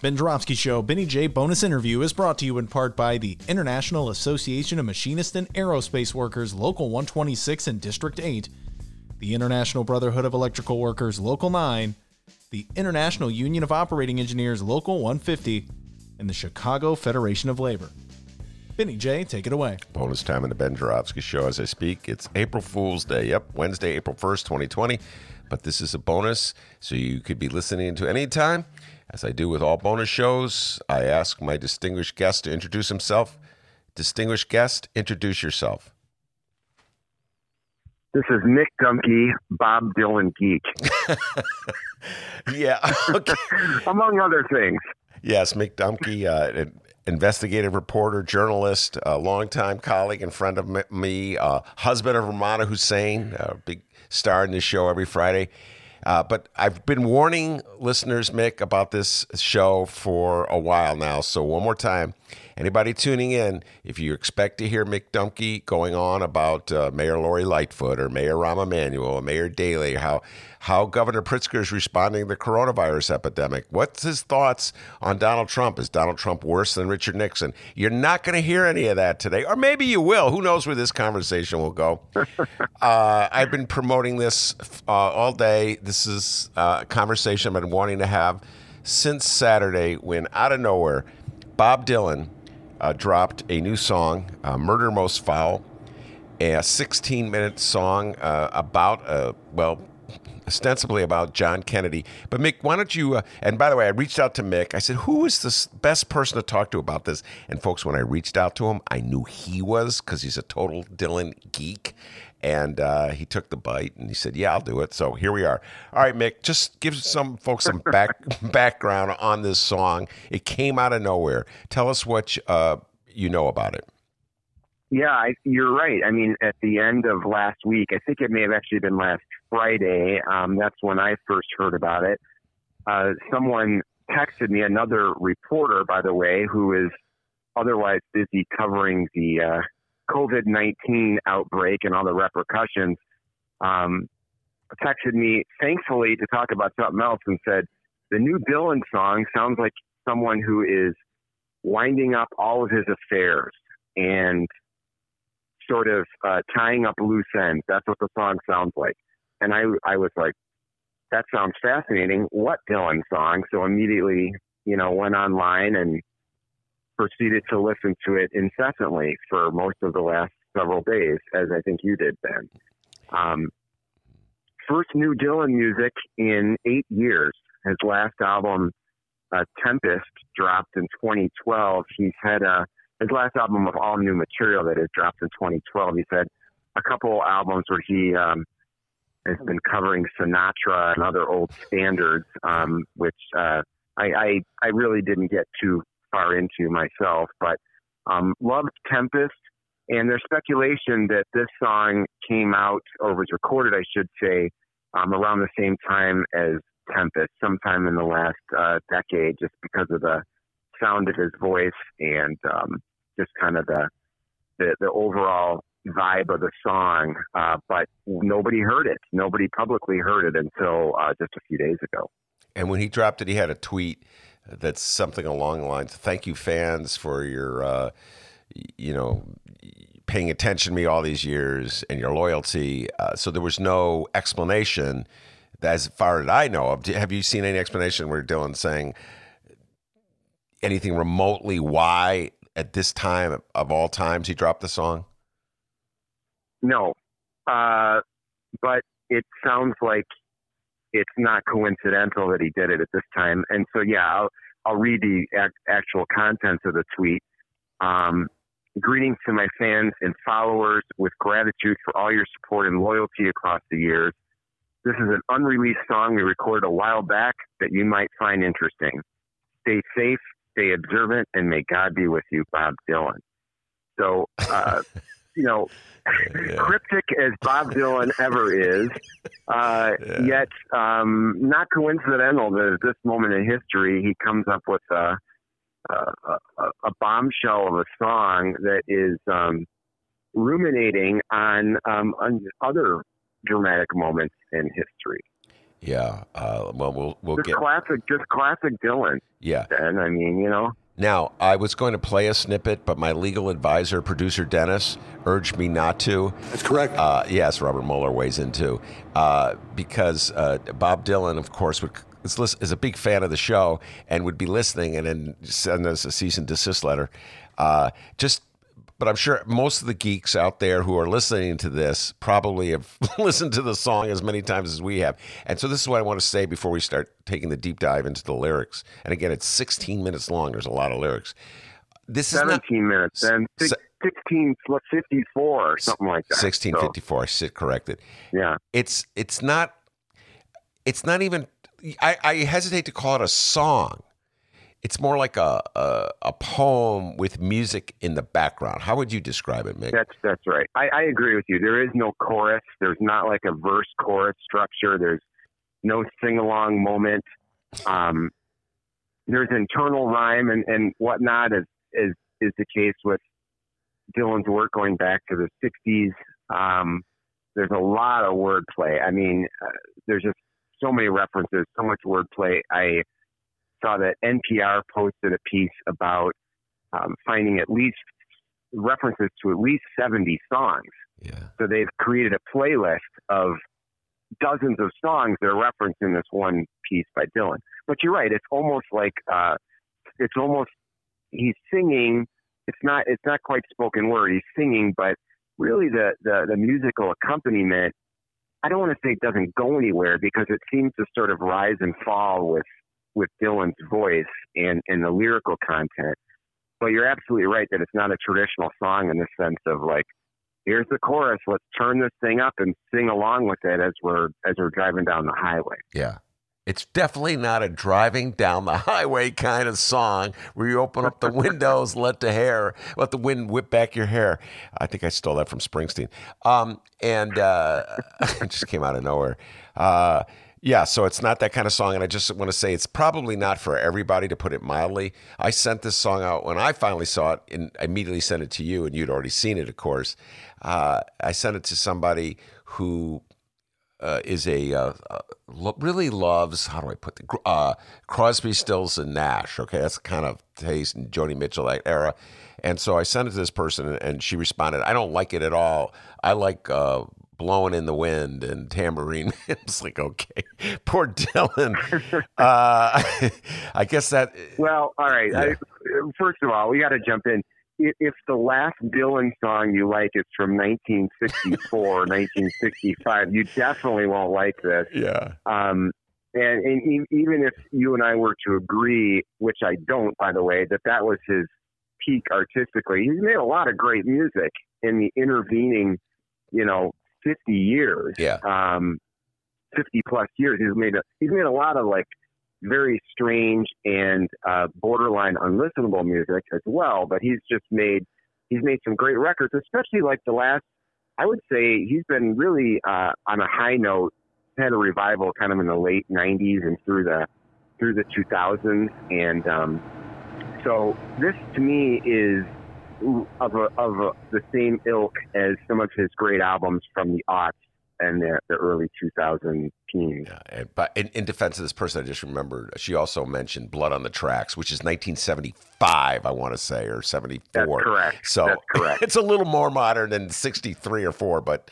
Ben Joravsky Show Benny J bonus interview is brought to you in part by the International Association of Machinists and Aerospace Workers, Local 126 and District 8, the International Brotherhood of Electrical Workers, Local 9, the International Union of Operating Engineers, Local 150, and the Chicago Federation of Labor. Benny J, take it away. Bonus time in the Ben Joravsky Show as I speak. It's April Fool's Day. Yep, Wednesday, April 1st, 2020. But this is a bonus, so you could be listening to any time. As I do with all bonus shows, I ask my distinguished guest to introduce himself. Distinguished guest, introduce yourself. This is Mick Dumke, Bob Dylan geek. yeah, okay. among other things. Yes, Mick Dumke, uh, investigative reporter, journalist, a longtime colleague and friend of me, uh, husband of Rummana Hussain, a big star in this show every Friday. Uh, but I've been warning listeners, Mick, about this show for a while now. So one more time, anybody tuning in, if you expect to hear Mick Dumke going on about uh, Mayor Lori Lightfoot or Mayor Rahm Emanuel or Mayor Daley, how how Governor Pritzker is responding to the coronavirus epidemic. What's his thoughts on Donald Trump? Is Donald Trump worse than Richard Nixon? You're not going to hear any of that today, or maybe you will. Who knows where this conversation will go? uh, I've been promoting this uh, all day. This is uh, a conversation I've been wanting to have since Saturday when, out of nowhere, Bob Dylan uh, dropped a new song, uh, Murder Most Foul, a 16 minute song uh, about, uh, well, ostensibly about John Kennedy. But Mick, why don't you? Uh, and by the way, I reached out to Mick. I said, "Who is the best person to talk to about this?" And folks, when I reached out to him, I knew he was because he's a total Dylan geek. And uh, he took the bite and he said, "Yeah, I'll do it." So here we are. All right, Mick, just give some folks some back background on this song. It came out of nowhere. Tell us what uh, you know about it. Yeah, I, you're right. I mean, at the end of last week, I think it may have actually been last Friday. Um, that's when I first heard about it. Uh, someone texted me, another reporter, by the way, who is otherwise busy covering the uh, COVID 19 outbreak and all the repercussions, um, texted me, thankfully, to talk about something else and said, The new Dylan song sounds like someone who is winding up all of his affairs. And sort of uh, tying up loose ends. That's what the song sounds like. And I, I was like, that sounds fascinating. What Dylan song? So immediately, you know, went online and proceeded to listen to it incessantly for most of the last several days, as I think you did, Ben. Um, first new Dylan music in eight years. His last album, uh, Tempest, dropped in 2012. He's had a his last album of all new material that has dropped in 2012. He said a couple albums where he um, has been covering Sinatra and other old standards, um, which uh, I, I I really didn't get too far into myself, but um, loved Tempest. And there's speculation that this song came out or was recorded, I should say, um, around the same time as Tempest, sometime in the last uh, decade, just because of the sound of his voice and um, just kind of the, the, the overall vibe of the song. Uh, but nobody heard it. Nobody publicly heard it until uh, just a few days ago. And when he dropped it, he had a tweet that's something along the lines: "Thank you, fans, for your, uh, you know." paying attention to me all these years and your loyalty uh, so there was no explanation as far as I know of. Have you seen any explanation where Dylan's saying anything remotely why at this time of all times he dropped the song? No, uh, but it sounds like it's not coincidental that he did it at this time. And so, yeah, I'll, I'll read the ac- actual contents of the tweet. Um, Greetings to my fans and followers with gratitude for all your support and loyalty across the years. This is an unreleased song we recorded a while back that you might find interesting. Stay safe, stay observant, and may God be with you, Bob Dylan. So, uh, you know, yeah. cryptic as Bob Dylan ever is, uh, yeah. yet um, not coincidental that at this moment in history he comes up with a, a, a bombshell of a song that is um, ruminating on, um, on other dramatic moments in history. Yeah. Uh, well, we'll we'll just get classic, just classic Dylan. Yeah. And I mean, you know. Now, I was going to play a snippet, but my legal advisor, producer Dennis, urged me not to. That's correct. Uh, yes, Robert Mueller weighs in too, uh, because uh, Bob Dylan, of course, would is, is, a big fan of the show and would be listening and then send us a cease and desist letter. Uh, just but I'm sure most of the geeks out there who are listening to this probably have listened to the song as many times as we have. And so this is what I want to say before we start taking the deep dive into the lyrics. And again, it's 16 minutes long. There's a lot of lyrics. This 17 is 17 minutes and six, 1654 or something like that. 1654. So, I sit corrected. Yeah. It's it's not it's not even I, I hesitate to call it a song it's more like a, a, a poem with music in the background. How would you describe it, Mick? That's that's right. I, I agree with you. There is no chorus. There's not like a verse chorus structure. There's no sing along moment. Um, there's internal rhyme and, and whatnot, as is is the case with Dylan's work going back to the '60s. Um, there's a lot of wordplay. I mean, uh, there's just so many references, so much wordplay. I saw that NPR posted a piece about um, finding at least references to at least 70 songs. Yeah. So they've created a playlist of dozens of songs that are referenced in this one piece by Dylan. But you're right; it's almost like uh, it's almost he's singing. It's not it's not quite spoken word. He's singing, but really the the, the musical accompaniment. I don't want to say it doesn't go anywhere because it seems to sort of rise and fall with with Dylan's voice and, and the lyrical content. But you're absolutely right that it's not a traditional song in the sense of like, here's the chorus, let's turn this thing up and sing along with it as we're as we're driving down the highway. Yeah. It's definitely not a driving down the highway kind of song where you open up the windows, let the hair, let the wind whip back your hair. I think I stole that from Springsteen. Um, and uh, it just came out of nowhere. Uh, yeah, so it's not that kind of song. And I just want to say it's probably not for everybody, to put it mildly. I sent this song out when I finally saw it and immediately sent it to you, and you'd already seen it, of course. Uh, I sent it to somebody who uh, is a uh, uh lo- really loves, how do I put the uh, Crosby, Stills, and Nash. Okay, that's kind of taste and Joni Mitchell that era. And so I sent it to this person, and she responded, I don't like it at all. I like uh, blowing in the wind and tambourine. it's like, okay, poor Dylan. uh, I guess that. Well, all right. Yeah. I, first of all, we got to jump in. If the last Dylan song you like is from 1964 1965, you definitely won't like this. Yeah. Um, and, and even if you and I were to agree, which I don't, by the way, that that was his peak artistically, he's made a lot of great music in the intervening, you know, 50 years. Yeah. Um, 50 plus years. He's made a, he's made a lot of like very strange and uh, borderline unlistenable music as well. But he's just made he's made some great records, especially like the last. I would say he's been really uh, on a high note. Had a revival kind of in the late '90s and through the through the 2000s, and um, so this to me is of a, of a, the same ilk as some of his great albums from the aughts and the, the early 2000 Yeah, and, but in, in, defense of this person, I just remembered she also mentioned "Blood on the Tracks," which is 1975, I want to say, or 74. That's correct. So That's correct. it's a little more modern than 63 or four, but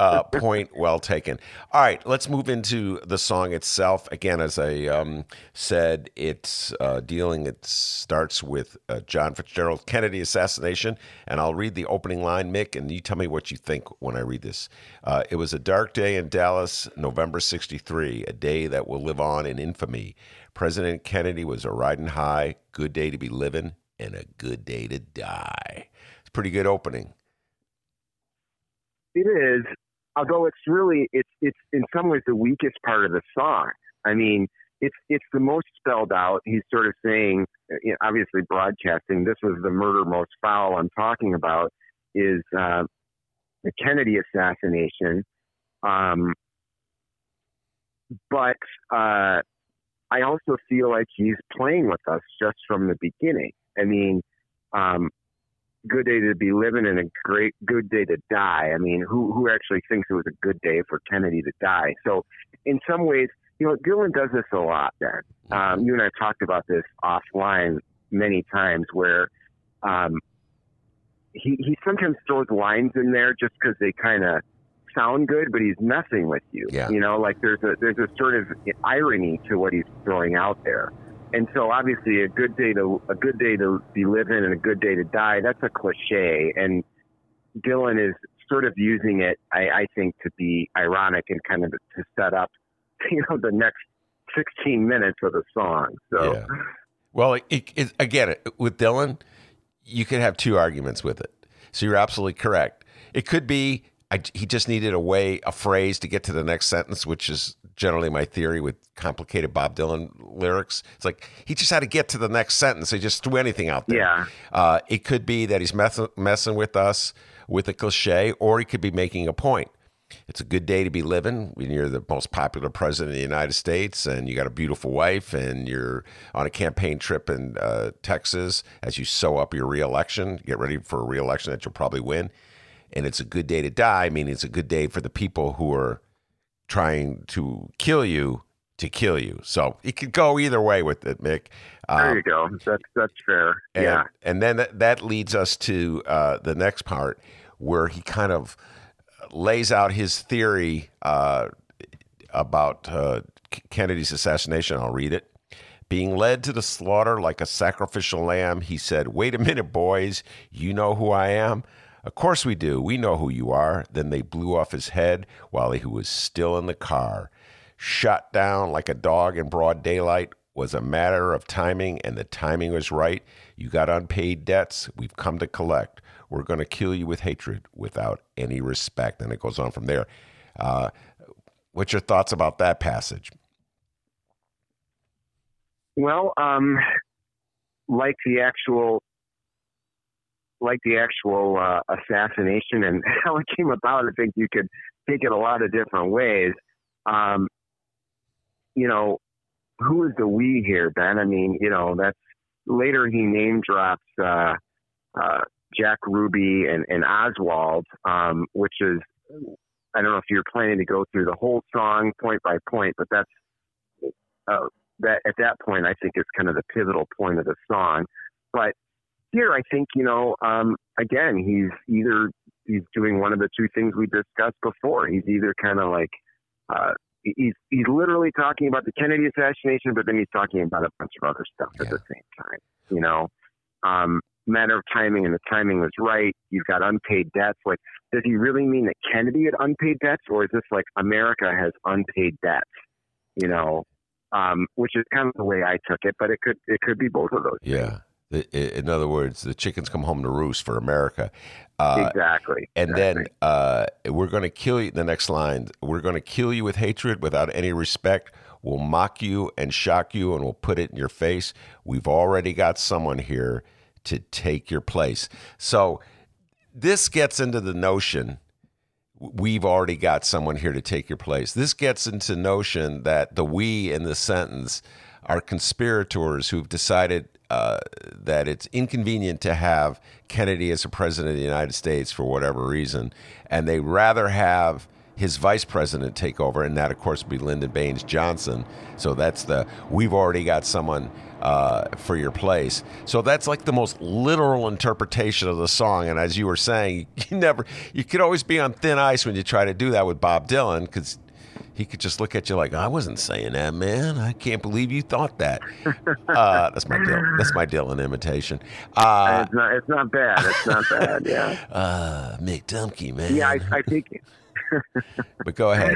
uh, point well taken. All right, let's move into the song itself. Again, as I um, said, it's uh, dealing. It starts with uh, John Fitzgerald Kennedy assassination, and I'll read the opening line, Mick, and you tell me what you think when I read this. Uh, it was a dark day in Dallas, November 63, a day that will live on in infamy. President Kennedy was a riding high, good day to be living, and a good day to die. It's pretty good opening. It is, although it's really it's it's in some ways the weakest part of the song. I mean, it's it's the most spelled out. He's sort of saying, obviously broadcasting. This was the murder most foul. I'm talking about is uh, the Kennedy assassination. Um, but uh, I also feel like he's playing with us just from the beginning. I mean, um, good day to be living and a great good day to die. I mean, who who actually thinks it was a good day for Kennedy to die? So, in some ways, you know, Dylan does this a lot. Then um, you and I talked about this offline many times, where um, he he sometimes throws lines in there just because they kind of sound good, but he's messing with you. Yeah. You know, like there's a there's a sort of irony to what he's throwing out there. And so obviously a good day to a good day to be living and a good day to die, that's a cliche. And Dylan is sort of using it, I, I think, to be ironic and kind of to set up, you know, the next 16 minutes of the song. So, Yeah. Well, it, it, it, again, with Dylan, you could have two arguments with it. So you're absolutely correct. It could be I, he just needed a way, a phrase to get to the next sentence, which is generally my theory with complicated Bob Dylan lyrics. It's like he just had to get to the next sentence. He just threw anything out there. Yeah. Uh, it could be that he's mess- messing with us with a cliche, or he could be making a point. It's a good day to be living when you're the most popular president of the United States and you got a beautiful wife and you're on a campaign trip in uh, Texas as you sew up your reelection, get ready for a reelection that you'll probably win. And it's a good day to die, meaning it's a good day for the people who are trying to kill you to kill you. So it could go either way with it, Mick. there Um, you go. That's that's fair. and, yeah. And then that, that leads us to uh, the next part where he kind of lays out his theory uh, about uh, Kennedy's assassination. I'll read it. Being led to the slaughter like a sacrificial lamb, he said, Wait a minute, boys. You know who I am? Of course we do. We know who you are. Then they blew off his head while he was still in the car. Shot down like a dog in broad daylight was a matter of timing, and the timing was right. You got unpaid debts. We've come to collect. We're going to kill you with hatred without any respect. And it goes on from there. Uh, what's your thoughts about that passage? Well, um, like the actual, like the actual uh, assassination and how it came about, I think you could take it a lot of different ways. Um, you know, who is the we here, Ben? I mean, you know, that's later he name drops uh, uh, Jack Ruby and, and Oswald, um, which is I don't know if you're planning to go through the whole song point by point, but that's uh, that at that point I think is kind of the pivotal point of the song. But here I think you know um, again he's either he's doing one of the two things we discussed before. He's either kind of like uh, he's he's literally talking about the Kennedy assassination, but then he's talking about a bunch of other stuff at the same time. You know, um, matter of timing, and the timing was right. You've got unpaid debts. Like, does he really mean that Kennedy had unpaid debts, or is this like America has unpaid debts? You know, um, which is kind of the way I took it, but it could it could be both of those. Yeah. I- In other words, the chickens come home to roost for America. Uh, exactly. And exactly. then uh, we're going to kill you. The next line we're going to kill you with hatred without any respect. We'll mock you and shock you and we'll put it in your face. We've already got someone here to take your place. So this gets into the notion we've already got someone here to take your place. This gets into notion that the we in the sentence are conspirators who've decided uh, that it's inconvenient to have Kennedy as a president of the United States for whatever reason, and they rather have his vice president take over, and that, of course, would be Lyndon Baines Johnson. So that's the we've already got someone uh, for your place. So that's like the most literal interpretation of the song. And as you were saying, you never, you could always be on thin ice when you try to do that with Bob Dylan because he could just look at you like, I wasn't saying that, man. I can't believe you thought that. Uh, that's my Dylan. That's my Dylan imitation. Uh, it's not it's not bad. It's not bad. Yeah. uh, Mick Dumke, man. Yeah, I, I think but go ahead.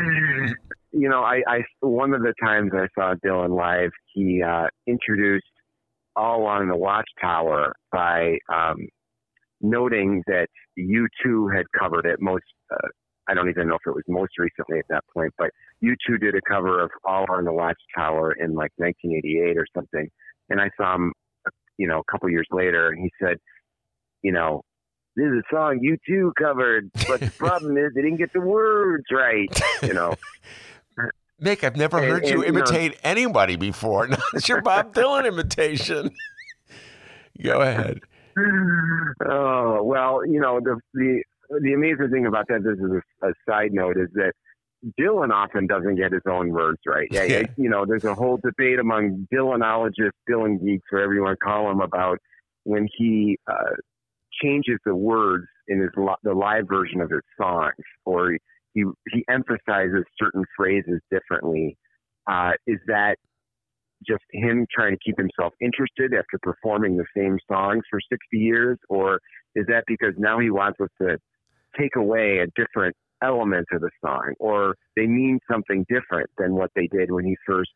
you know, I, I one of the times I saw Dylan live, he uh, introduced "All Along the Watchtower" by um, noting that U2 had covered it most. Uh, I don't even know if it was most recently at that point, but you 2 did a cover of All on the Watchtower in like 1988 or something. And I saw him, you know, a couple years later, and he said, you know, this is a song you 2 covered, but the problem is they didn't get the words right, you know. Mick, I've never heard and, you imitate you know, anybody before. It's your Bob Dylan imitation. Go ahead. Oh well, you know the the the amazing thing about that, this is a, a side note, is that Dylan often doesn't get his own words right. Yeah, yeah. you know, there's a whole debate among Dylanologists, Dylan geeks, whatever you want to call them, about when he uh, changes the words in his the live version of his songs, or he he emphasizes certain phrases differently. Uh, is that just him trying to keep himself interested after performing the same songs for 60 years, or is that because now he wants us to take away a different element of the song, or they mean something different than what they did when he first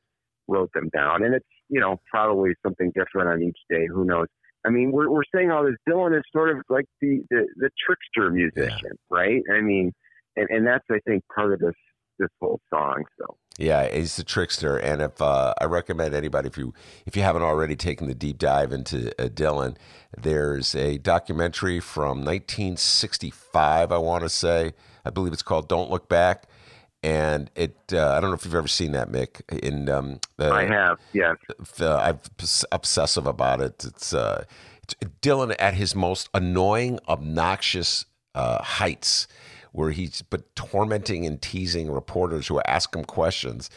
wrote them down? And it's you know probably something different on each day. Who knows? I mean, we're we're saying all this. Dylan is sort of like the the, the trickster musician, yeah. right? I mean, and and that's I think part of this this whole song. So yeah, he's a trickster, and if uh, I recommend anybody if you if you haven't already taken the deep dive into uh, Dylan, there's a documentary from 1965. I want to say, I believe it's called "Don't Look Back." and it uh, I don't know if you've ever seen that, Mick. In um, uh, I have, yes. I'm obsessive about it. It's, uh, it's Dylan at his most annoying, obnoxious uh, heights where he's but tormenting and teasing reporters who ask him questions.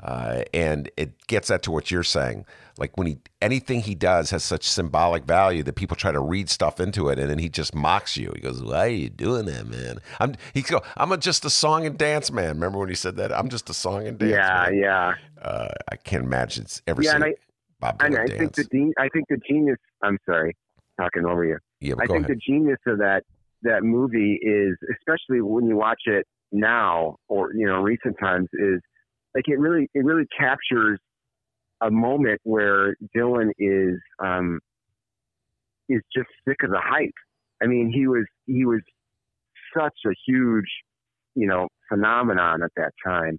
Uh, and it gets at to what you're saying. Like when he anything he does has such symbolic value that people try to read stuff into it, and then he just mocks you. He goes, "Why are you doing that, man?" I'm he go, "I'm a, just a song and dance man." Remember when he said that? I'm just a song and dance. Yeah, man. yeah. Uh, I can't imagine it's ever yeah, seen I, Bob Dylan I dance. think the I think the genius. I'm sorry, talking over you. Yeah, I think ahead. the genius of that that movie is, especially when you watch it now or you know recent times, is like it really it really captures a moment where Dylan is um, is just sick of the hype. I mean, he was he was such a huge you know phenomenon at that time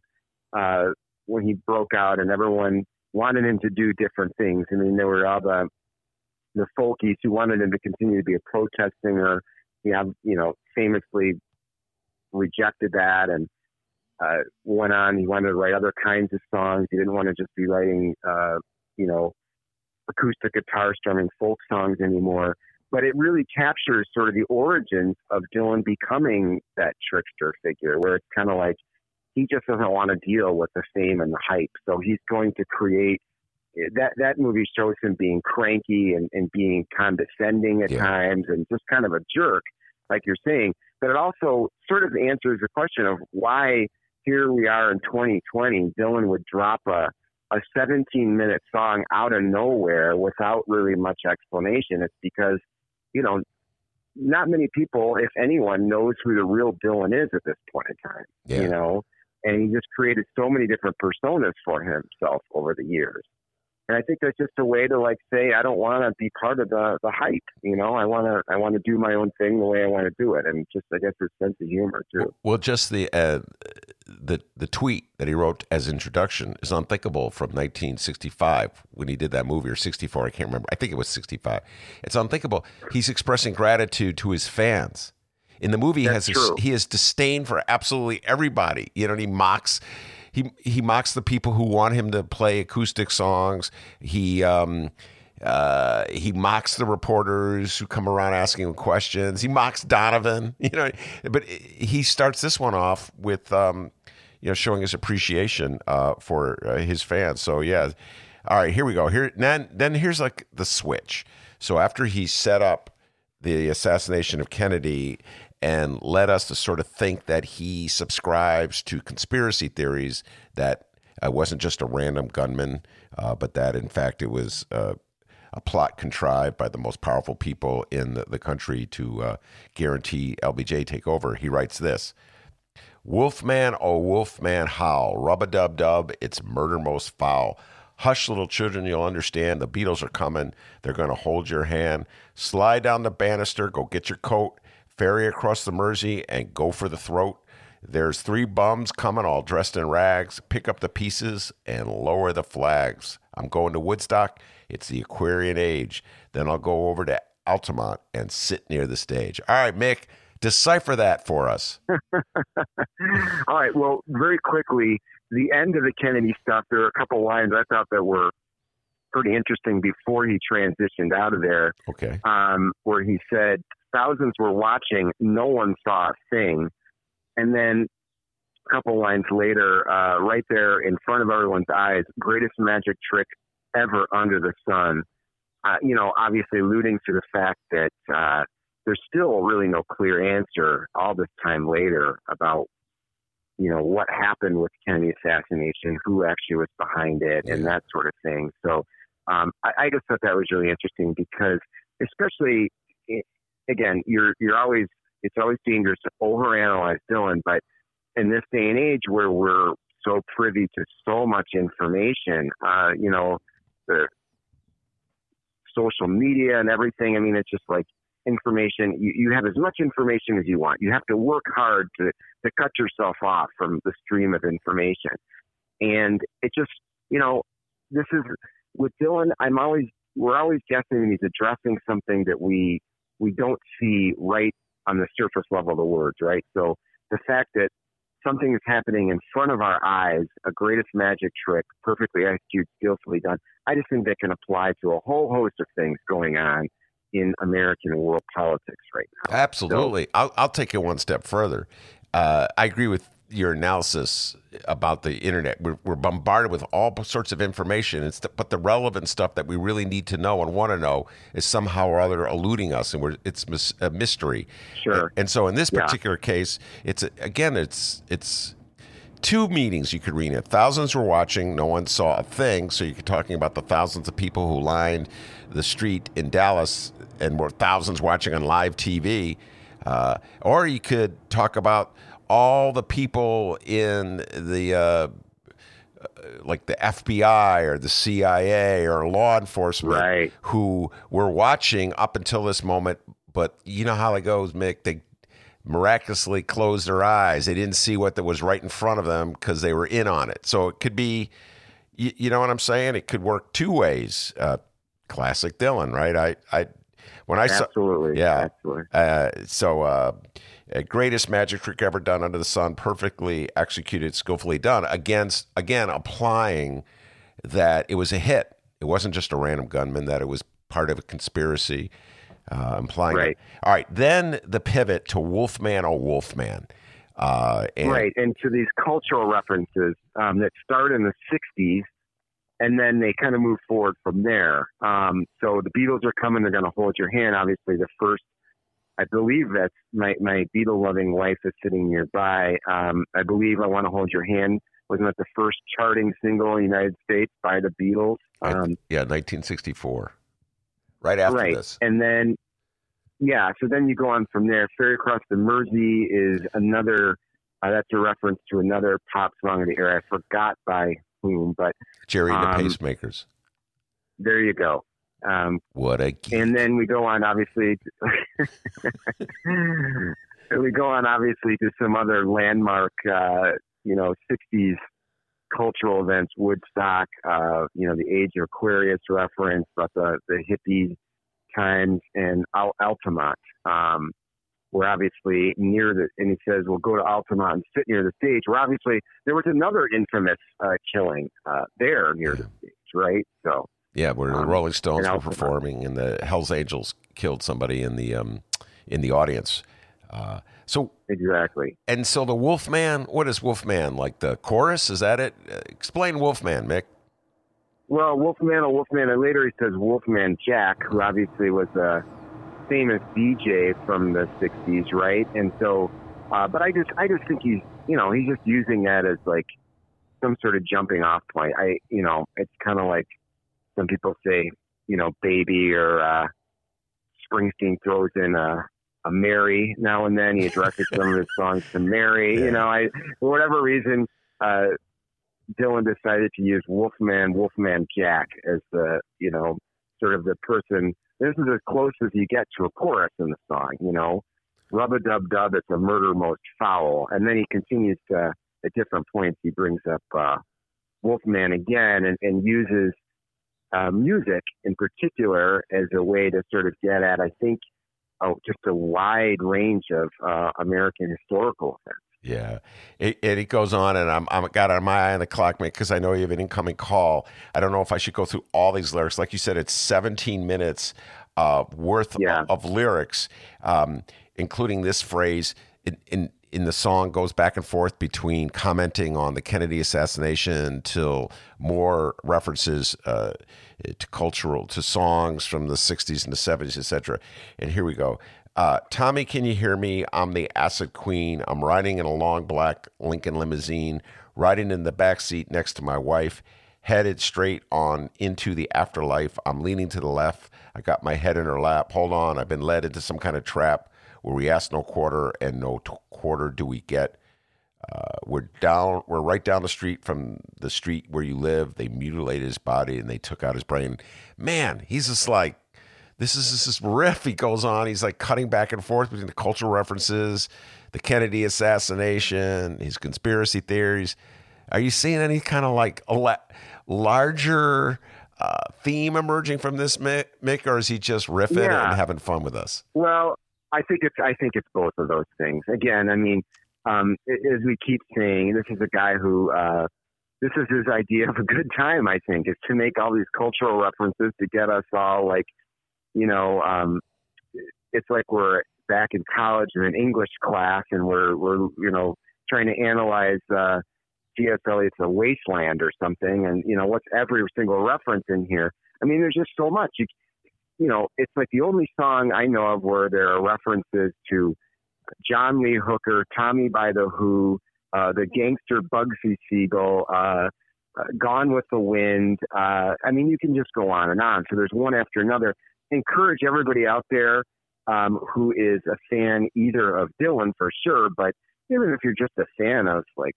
uh, when he broke out, and everyone wanted him to do different things. I mean, there were all the the folkies who wanted him to continue to be a protest singer he have you know famously rejected that and uh, went on. He wanted to write other kinds of songs. He didn't want to just be writing uh, you know acoustic guitar strumming folk songs anymore. But it really captures sort of the origins of Dylan becoming that trickster figure, where it's kind of like he just doesn't want to deal with the fame and the hype. So he's going to create that that movie shows him being cranky and, and being condescending at yeah. times and just kind of a jerk, like you're saying. But it also sort of answers the question of why here we are in 2020, Dylan would drop a a 17 minute song out of nowhere without really much explanation. It's because, you know, not many people, if anyone, knows who the real Dylan is at this point in time. Yeah. You know, and he just created so many different personas for himself over the years. And I think that's just a way to like say I don't want to be part of the the hype. You know, I want to I want to do my own thing the way I want to do it, and just I guess his sense of humor too. Well, just the uh, the the tweet that he wrote as introduction is unthinkable from 1965 when he did that movie or 64. I can't remember. I think it was 65. It's unthinkable. He's expressing gratitude to his fans. In the movie, That's he has he has disdain for absolutely everybody. You know, he mocks he he mocks the people who want him to play acoustic songs. He um, uh, he mocks the reporters who come around asking him questions. He mocks Donovan, you know. But he starts this one off with um, you know showing his appreciation uh, for uh, his fans. So yeah, all right, here we go. Here then then here's like the switch. So after he set up the assassination of Kennedy and led us to sort of think that he subscribes to conspiracy theories that it wasn't just a random gunman, uh, but that in fact it was uh, a plot contrived by the most powerful people in the, the country to uh, guarantee LBJ take over. He writes this. Wolfman, oh Wolfman, howl, rub a dub dub, it's murder most foul. Hush, little children, you'll understand. The Beatles are coming. They're going to hold your hand. Slide down the banister, go get your coat, ferry across the Mersey, and go for the throat. There's three bums coming all dressed in rags. Pick up the pieces and lower the flags. I'm going to Woodstock. It's the Aquarian age. Then I'll go over to Altamont and sit near the stage. All right, Mick, decipher that for us. all right. Well, very quickly, the end of the Kennedy stuff, there are a couple lines I thought that were pretty interesting before he transitioned out of there. Okay. Um, where he said, thousands were watching, no one saw a thing. And then a couple lines later, uh, right there in front of everyone's eyes, greatest magic trick ever under the sun. Uh, you know, obviously alluding to the fact that uh, there's still really no clear answer all this time later about, you know, what happened with Kennedy assassination, who actually was behind it, and that sort of thing. So um, I, I just thought that was really interesting because, especially, again, you're you're always it's always dangerous to overanalyze Dylan, but in this day and age where we're so privy to so much information, uh, you know, the social media and everything. I mean, it's just like information. You, you have as much information as you want. You have to work hard to, to cut yourself off from the stream of information. And it just, you know, this is with Dylan. I'm always, we're always guessing he's addressing something that we, we don't see right on the surface level the words, right? So the fact that something is happening in front of our eyes, a greatest magic trick, perfectly executed, skillfully done. I just think that can apply to a whole host of things going on in American and world politics right now. Absolutely. So, I'll, I'll take it one step further. Uh, I agree with your analysis about the internet. We're, we're, bombarded with all sorts of information, it's the, but the relevant stuff that we really need to know and want to know is somehow or other eluding us, and it's mis, a mystery. Sure. And, and so, in this particular yeah. case, it's again, it's it's two meetings you could read it. Thousands were watching, no one saw a thing. So you're talking about the thousands of people who lined the street in Dallas and were thousands watching on live TV. Uh, or you could talk about all the people in the uh, like the FBI or the CIA or law enforcement right. who were watching up until this moment. But you know how it goes, Mick. They miraculously closed their eyes. They didn't see what that was right in front of them because they were in on it. So it could be, you, you know what I'm saying? It could work two ways. Uh, classic Dylan, right? I, I, when I absolutely, saw, yeah, absolutely. Uh, so, uh, greatest magic trick ever done under the sun, perfectly executed, skillfully done. Against again, applying that it was a hit. It wasn't just a random gunman. That it was part of a conspiracy. Uh, implying right. It. All right, then the pivot to Wolfman or Wolfman. Uh, and, right, and to these cultural references um, that start in the '60s, and then they kind of move forward from there. Um, so the Beatles are coming; they're going to hold your hand. Obviously, the first I believe that my, my Beatle loving wife is sitting nearby. Um, I believe I Want to Hold Your Hand wasn't that the first charting single in the United States by the Beatles? Um, yeah, 1964. Right after right. this. And then, yeah, so then you go on from there. Ferry Across the Mersey is another, uh, that's a reference to another pop song of the era. I forgot by whom, but. Gerry and um, the Pacemakers. There you go. Um, what a geek. and then we go on obviously. we go on obviously to some other landmark, uh, you know, '60s cultural events, Woodstock, uh, you know, the Age of Aquarius reference, but the the hippie times, and Al- Altamont. Um, we're obviously near the, and he says, we'll go to Altamont and sit near the stage. Where obviously there was another infamous uh, killing uh, there near the stage, right? So yeah, where um, the Rolling Stones were performing, and the Hell's Angels killed somebody in the um, in the audience. Uh, so exactly, and so the Wolfman. What is Wolfman like? The chorus is that it? Uh, explain Wolfman, Mick. Well, Wolfman or Wolfman, and later he says Wolfman Jack, who obviously was a famous DJ from the '60s, right? And so, uh, but I just, I just think he's, you know, he's just using that as like some sort of jumping off point. I, you know, it's kind of like some people say, you know, baby or uh, Springsteen throws in a, a Mary now and then. He directed some of his songs to Mary. Yeah. You know, I for whatever reason, uh, Dylan decided to use Wolfman, Wolfman Jack as the, you know, sort of the person. This is as close as you get to a chorus in the song, you know. Rub a dub dub, it's a murder most foul. And then he continues to, at different points, he brings up uh, Wolfman again and, and uses uh, music in particular as a way to sort of get at, I think, oh, just a wide range of uh, American historical events. Yeah, it, it, it goes on, and I'm I'm got my eye on the clock, mate, because I know you have an incoming call. I don't know if I should go through all these lyrics. Like you said, it's 17 minutes uh, worth yeah. of, of, lyrics, um, including this phrase in, in in the song goes back and forth between commenting on the Kennedy assassination till more references uh, to cultural to songs from the 60s and the 70s, etc. And here we go. Uh, Tommy, can you hear me? I'm the acid queen. I'm riding in a long black Lincoln limousine, riding in the back seat next to my wife, headed straight on into the afterlife. I'm leaning to the left. I got my head in her lap. Hold on, I've been led into some kind of trap where we ask no quarter and no t- quarter do we get. Uh, we're down. We're right down the street from the street where you live. They mutilated his body and they took out his brain. Man, he's just like this is this riff he goes on. He's like cutting back and forth between the cultural references, the Kennedy assassination, his conspiracy theories. Are you seeing any kind of like a larger uh, theme emerging from this, Mick, or is he just riffing yeah. and having fun with us? Well, I think it's I think it's both of those things. Again, I mean, um, as we keep saying, this is a guy who uh, this is his idea of a good time. I think is to make all these cultural references to get us all like, you know, um, it's like we're back in college in an English class and we're we're you know trying to analyze uh, C.S. Eliot's A Wasteland or something, and you know what's every single reference in here. I mean, there's just so much. You you know, it's like the only song I know of where there are references to John Lee Hooker, Tommy by the Who, uh, the gangster Bugsy Siegel, uh, uh, Gone with the Wind. Uh, I mean, you can just go on and on. So there's one after another. Encourage everybody out there um, who is a fan either of Dylan for sure, but even if you're just a fan of like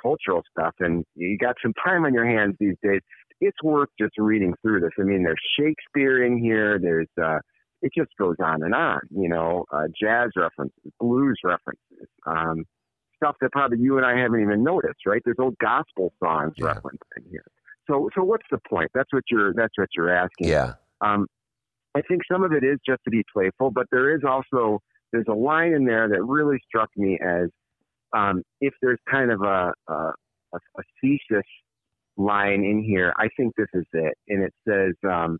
cultural stuff and you got some time on your hands these days, it's worth just reading through this. I mean, there's Shakespeare in here. There's uh, it just goes on and on. You know, uh, jazz references, blues references, um, stuff that probably you and I haven't even noticed. Right? There's old gospel songs yeah. referenced in here. So, so what's the point? That's what you're. That's what you're asking. Yeah. Um, I think some of it is just to be playful, but there is also there's a line in there that really struck me as um, if there's kind of a, a, a facetious line in here. I think this is it. And it says, um,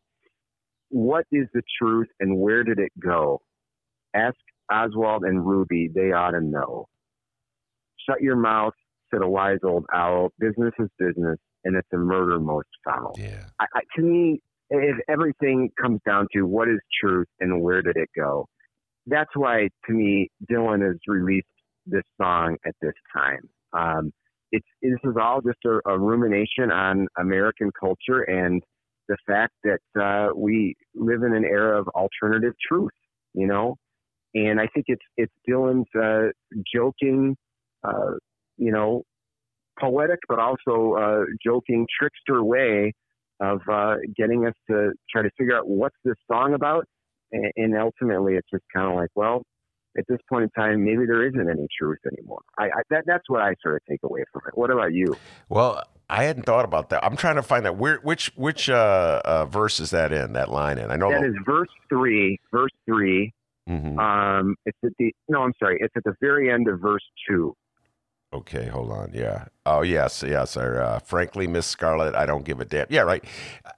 What is the truth and where did it go? Ask Oswald and Ruby. They ought to know. Shut your mouth, said a wise old owl. Business is business, and it's a murder most foul. Yeah. I, I, to me, if everything comes down to what is truth and where did it go, that's why, to me, Dylan has released this song at this time. Um, it's this is all just a, a rumination on American culture and the fact that uh, we live in an era of alternative truth, you know. And I think it's it's Dylan's uh, joking, uh, you know, poetic but also uh, joking trickster way of uh, getting us to try to figure out what's this song about. And, and ultimately, it's just kind of like, well, at this point in time, maybe there isn't any truth anymore. I, I that, that's what I sort of take away from it. What about you? Well, I hadn't thought about that. I'm trying to find that. Where, which which uh, uh, verse is that in? That line in? I know that the... is verse three. Verse 3 mm-hmm. Um, it's at the no. I'm sorry. It's at the very end of verse two. Okay, hold on. Yeah. Oh, yes, yes. Or, uh, frankly, Miss Scarlett, I don't give a damn. Yeah, right.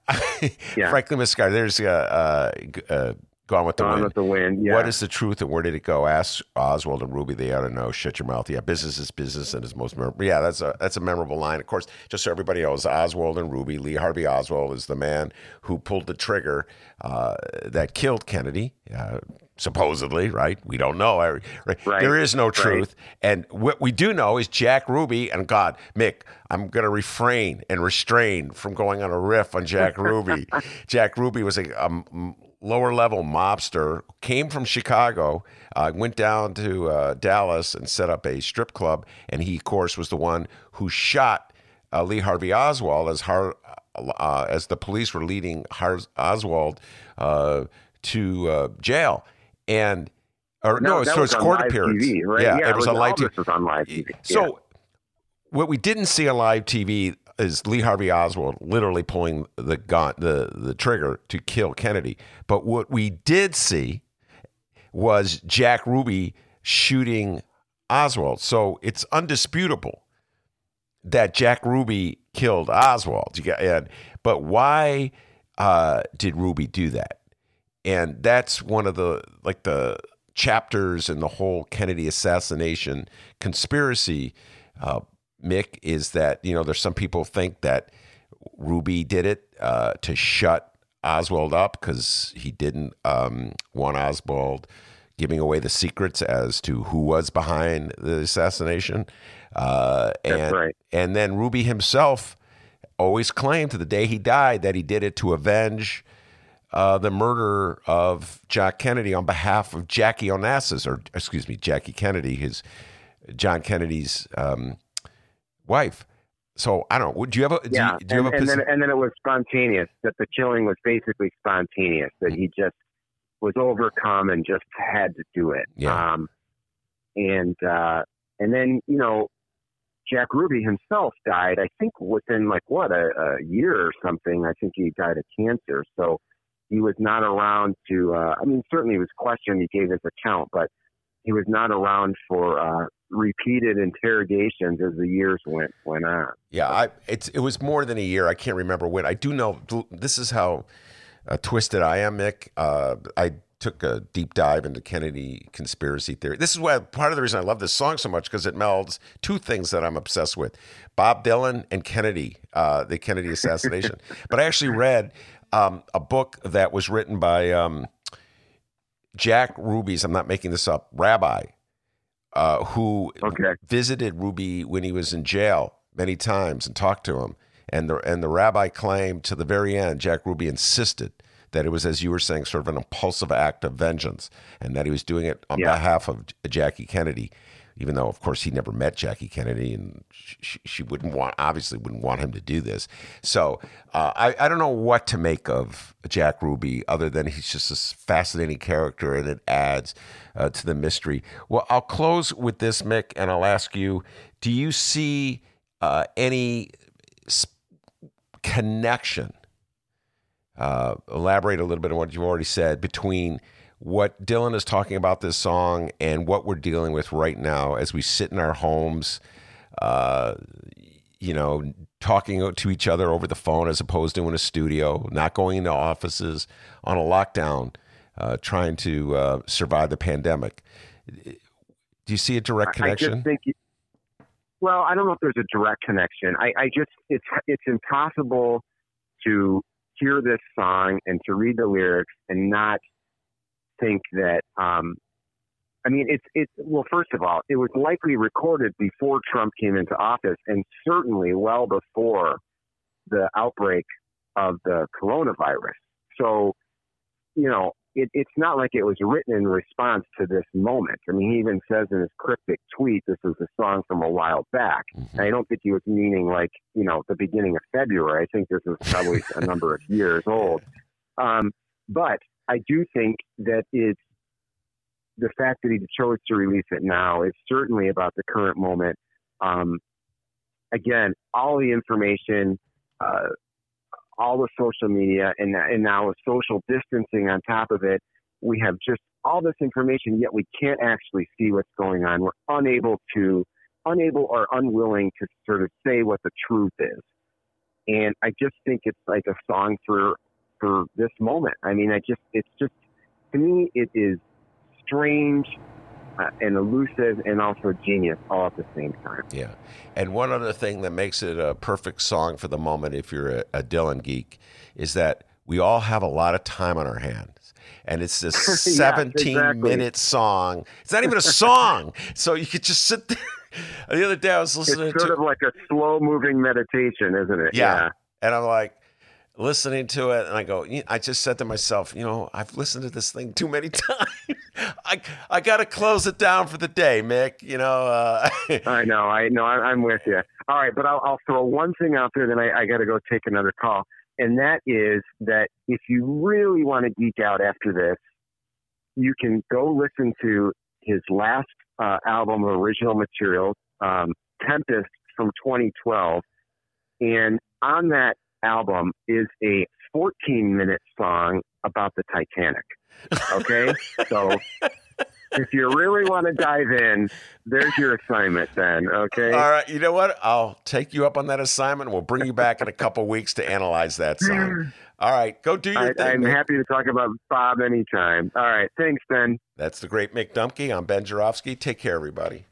yeah. frankly, Miss Scarlett. There's uh, uh, uh Gone with the Gone wind. with the wind. Yeah. What is the truth and where did it go? Ask Oswald and Ruby. They ought to know. Shut your mouth. Yeah, business is business and is most memorable. Yeah, that's a that's a memorable line. Of course, just so everybody knows, Oswald and Ruby. Lee Harvey Oswald is the man who pulled the trigger uh, that killed Kennedy. Uh, supposedly, right? We don't know. Right? right. There is no truth. Right. And what we do know is Jack Ruby and God, Mick, I'm going to refrain and restrain from going on a riff on Jack Ruby. Jack Ruby was a, a lower level mobster, came from Chicago, uh, went down to uh, Dallas and set up a strip club. And he, of course, was the one who shot uh, Lee Harvey Oswald as Har- uh, as the police were leading Har- Oswald uh, to uh, jail, and or no, that so it's court appearance. TV, right? Yeah, it was on live TV. was on live TV. So, Yeah. what we didn't see on live TV is Lee Harvey Oswald literally pulling the gun, the the trigger to kill Kennedy. But what we did see was Jack Ruby shooting Oswald. So it's undisputable that Jack Ruby killed Oswald. And, but why uh, did Ruby do that? And that's one of the like the chapters in the whole Kennedy assassination conspiracy. Uh, Mick is that you know there's some people think that Ruby did it uh, to shut Oswald up because he didn't um, want Oswald giving away the secrets as to who was behind the assassination. Uh, and, right. And then Ruby himself always claimed to the day he died that he did it to avenge uh, the murder of Jack Kennedy on behalf of Jackie Onassis, or excuse me, Jackie Kennedy, his John Kennedy's um, wife. So I don't. know. Do you have a? Do yeah, you, do you and, have a? and then and then it was spontaneous. That the killing was basically spontaneous. That he just was overcome and just had to do it. Yeah. Um, and uh, and then you know, Jack Ruby himself died. I think within like what a, a year or something. I think he died of cancer. So he was not around to. Uh, I mean, certainly he was questioned. He gave his account, but he was not around for uh, repeated interrogations as the years went went on. Yeah, I, it's it was more than a year. I can't remember when. I do know this is how uh, twisted I am, Mick. Uh, I took a deep dive into Kennedy conspiracy theory. This is why part of the reason I love this song so much because it melds two things that I'm obsessed with: Bob Dylan and Kennedy, uh, the Kennedy assassination. but I actually read um, a book that was written by um, Jack Ruby's. I'm not making this up. Rabbi. Uh, who Okay. visited Ruby when he was in jail many times and talked to him. And the and the rabbi claimed to the very end, Jack Ruby insisted that it was, as you were saying, sort of an impulsive act of vengeance, and that he was doing it on Yeah. behalf of Jackie Kennedy, even though, of course, he never met Jackie Kennedy, and she, she wouldn't want, obviously, wouldn't want him to do this. So uh, I, I don't know what to make of Jack Ruby, other than he's just this fascinating character, and it adds uh, to the mystery. Well, I'll close with this, Mick, and I'll ask you: Do you see uh, any s- connection? Uh, elaborate a little bit on what you've already said between what Dylan is talking about this song and what we're dealing with right now as we sit in our homes, uh, you know, talking to each other over the phone as opposed to in a studio, not going into offices on a lockdown, uh, trying to uh, survive the pandemic. Do you see a direct I connection? just think. Well, I don't know if there's a direct connection. I, I just it's it's impossible to hear this song and to read the lyrics and not think that. Um, I mean, it's it's well. First of all, it was likely recorded before Trump came into office, and certainly well before the outbreak of the coronavirus. So, you know, it, it's not like it was written in response to this moment. I mean, he even says in his cryptic tweet, this was a song from a while back. And I don't think he was meaning like, you know, the beginning of February. I think this was probably a number of years old. Um, but I do think that it's the fact that he chose to release it now is certainly about the current moment. Um, again, all the information, uh, all the social media, and and now with social distancing on top of it, we have just all this information. Yet we can't actually see what's going on. We're unable to, unable or unwilling to sort of say what the truth is. And I just think it's like a song for for this moment. I mean, I just it's just to me it is strange uh, and elusive and also genius all at the same time. Yeah. And one other thing that makes it a perfect song for the moment, if you're a, a Dylan geek, is that we all have a lot of time on our hands. And it's this Yes, 17 exactly. minute song. It's not even a song. so you could just sit there. The other day I was listening It's sort to sort of like a slow moving meditation, isn't it? Yeah. And I'm like, listening to it, and I go, I just said to myself, you know, I've listened to this thing too many times. I I got to close it down for the day, Mick. You know. Uh, I know, I know, I'm with you. All right, but I'll, I'll throw one thing out there, then I, I got to go take another call, and that is that if you really want to geek out after this, you can go listen to his last uh, album, of original material, um, Tempest from 2012, and on that album is a 14 minute song about the Titanic. Okay? so if you really want to dive in, there's your assignment then. Okay. All right. You know what? I'll take you up on that assignment. We'll bring you back in a couple weeks to analyze that song. All right. Go do your I, thing. I'm happy to talk about Bob anytime. All right. Thanks, Ben. That's the great Mick Dumke. I'm Ben Joravsky. Take care, everybody.